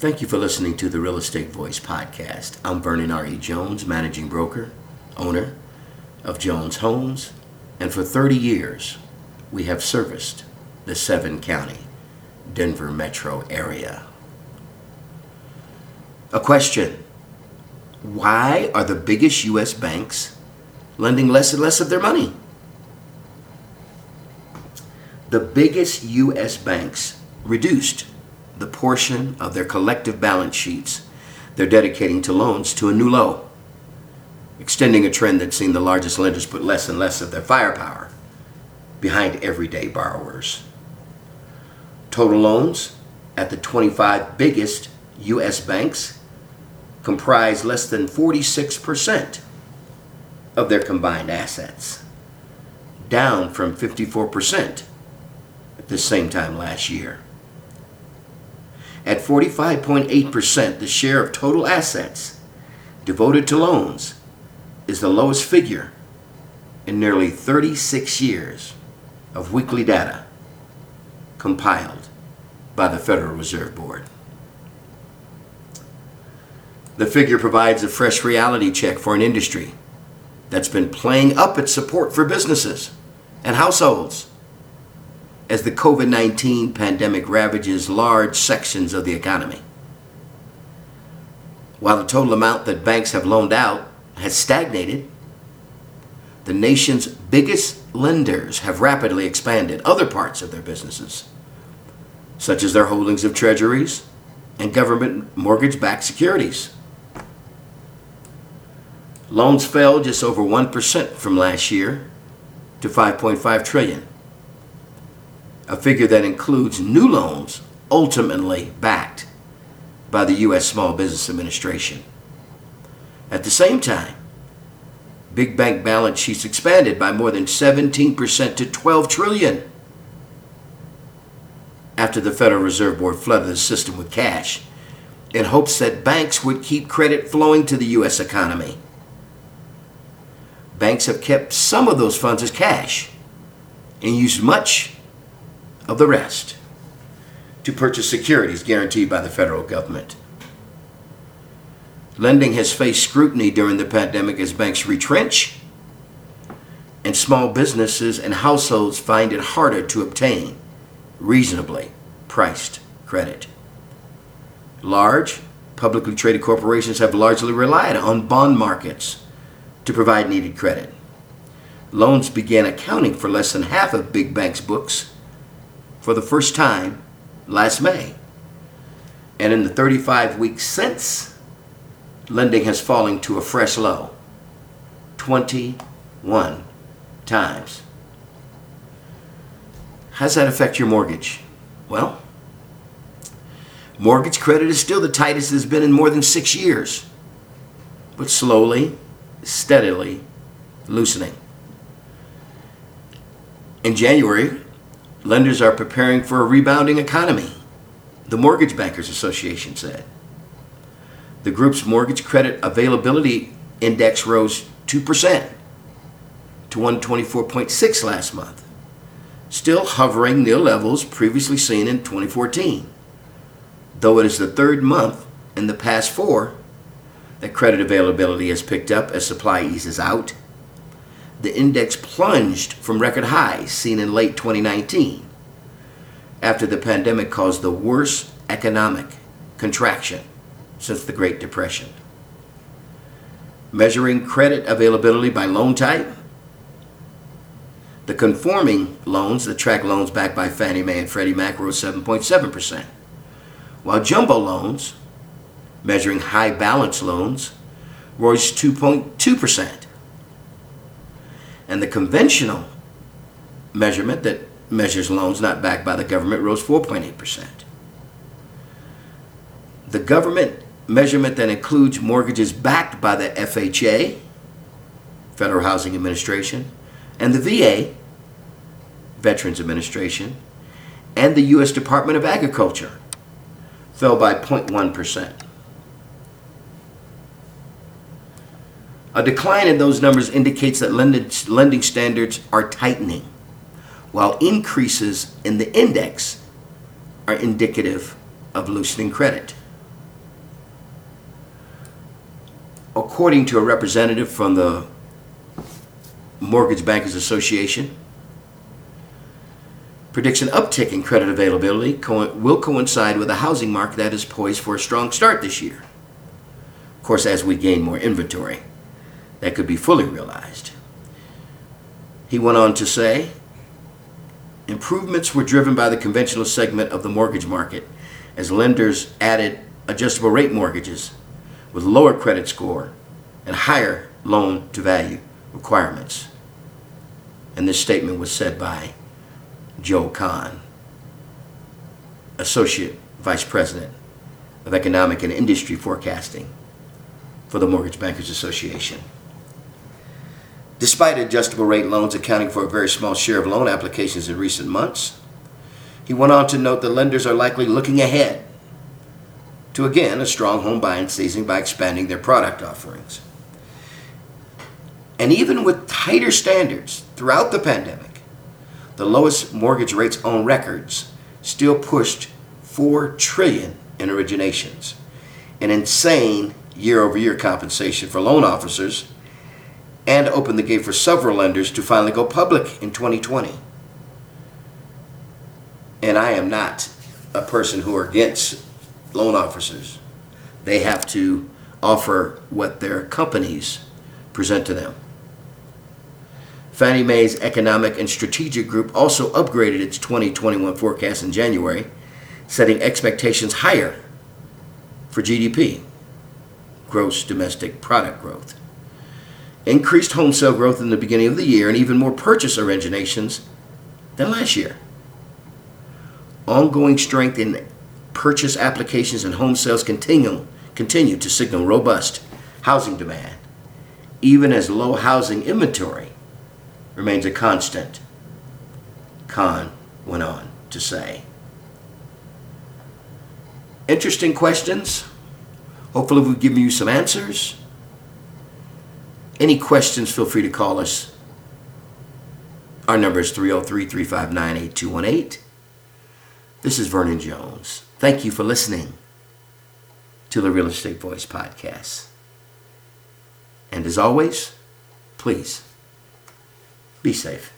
Thank you for listening to the Real Estate Voice podcast. I'm Vernon R.E. Jones, managing broker, owner of Jones Homes, and for 30 years, we have serviced the seven county Denver metro area. A question Why are the biggest U.S. banks lending less and less of their money? The biggest U.S. banks reduced the portion of their collective balance sheets they're dedicating to loans to a new low, extending a trend that's seen the largest lenders put less and less of their firepower behind everyday borrowers. Total loans at the 25 biggest U.S. banks comprise less than 46% of their combined assets, down from 54% at the same time last year. At 45.8%, the share of total assets devoted to loans is the lowest figure in nearly 36 years of weekly data compiled by the Federal Reserve Board. The figure provides a fresh reality check for an industry that's been playing up its support for businesses and households as the COVID 19 pandemic ravages large sections of the economy. While the total amount that banks have loaned out has stagnated, the nation's biggest lenders have rapidly expanded other parts of their businesses, such as their holdings of treasuries and government mortgage backed securities. Loans fell just over 1% from last year to 5.5 trillion a figure that includes new loans ultimately backed by the U.S. Small Business Administration. At the same time, big bank balance sheets expanded by more than 17% to 12 trillion after the Federal Reserve Board flooded the system with cash in hopes that banks would keep credit flowing to the U.S. economy. Banks have kept some of those funds as cash and used much of the rest to purchase securities guaranteed by the federal government. Lending has faced scrutiny during the pandemic as banks retrench and small businesses and households find it harder to obtain reasonably priced credit. Large, publicly traded corporations have largely relied on bond markets to provide needed credit. Loans began accounting for less than half of big banks' books for the first time last May. And in the 35 weeks since, lending has fallen to a fresh low 21 times. How does that affect your mortgage? Well, mortgage credit is still the tightest it has been in more than six years, but slowly, steadily loosening. In January, Lenders are preparing for a rebounding economy, the Mortgage Bankers Association said. The group's mortgage credit availability index rose 2% to 124.6 last month, still hovering near levels previously seen in 2014. Though it is the third month in the past four that credit availability has picked up as supply eases out the index plunged from record highs seen in late 2019 after the pandemic caused the worst economic contraction since the Great Depression. Measuring credit availability by loan type, the conforming loans that track loans backed by Fannie Mae and Freddie Mac rose 7.7%, while jumbo loans, measuring high balance loans, rose 2.2% and the conventional measurement that measures loans not backed by the government rose 4.8%. The government measurement that includes mortgages backed by the FHA, Federal Housing Administration, and the VA, Veterans Administration, and the U.S. Department of Agriculture fell by 0.1%. A decline in those numbers indicates that lending standards are tightening, while increases in the index are indicative of loosening credit. according to a representative from the Mortgage Bankers Association, predicts an uptick in credit availability co- will coincide with a housing market that is poised for a strong start this year. Of course, as we gain more inventory, that could be fully realized. He went on to say, improvements were driven by the conventional segment of the mortgage market as lenders added adjustable rate mortgages with lower credit score and higher loan to value requirements. And this statement was said by Joel Kan, Associate Vice President of Economic and Industry Forecasting for the Mortgage Bankers Association. Despite adjustable rate loans accounting for a very small share of loan applications in recent months, he went on to note that lenders are likely looking ahead to again a strong home buying season by expanding their product offerings. And even with tighter standards throughout the pandemic, the lowest mortgage rates on records still pushed 4 trillion in originations, an insane year-over-year compensation for loan officers and opened the gate for several lenders to finally go public in 2020. And I am not a person who are against loan officers. They have to offer what their companies present to them. Fannie Mae's Economic and Strategic Group also upgraded its 2021 forecast in January, setting expectations higher for GDP, gross domestic product growth. Increased home sale growth in the beginning of the year and even more purchase originations than last year. Ongoing strength in purchase applications and home sales continue, continue to signal robust housing demand, even as low housing inventory remains a constant, Kan went on to say. Interesting questions. Hopefully, we've given you some answers. Any questions, feel free to call us. Our number is 303 359 8218. This is Vernon Jones. Thank you for listening to the Real Estate Voice podcast. And as always, please be safe.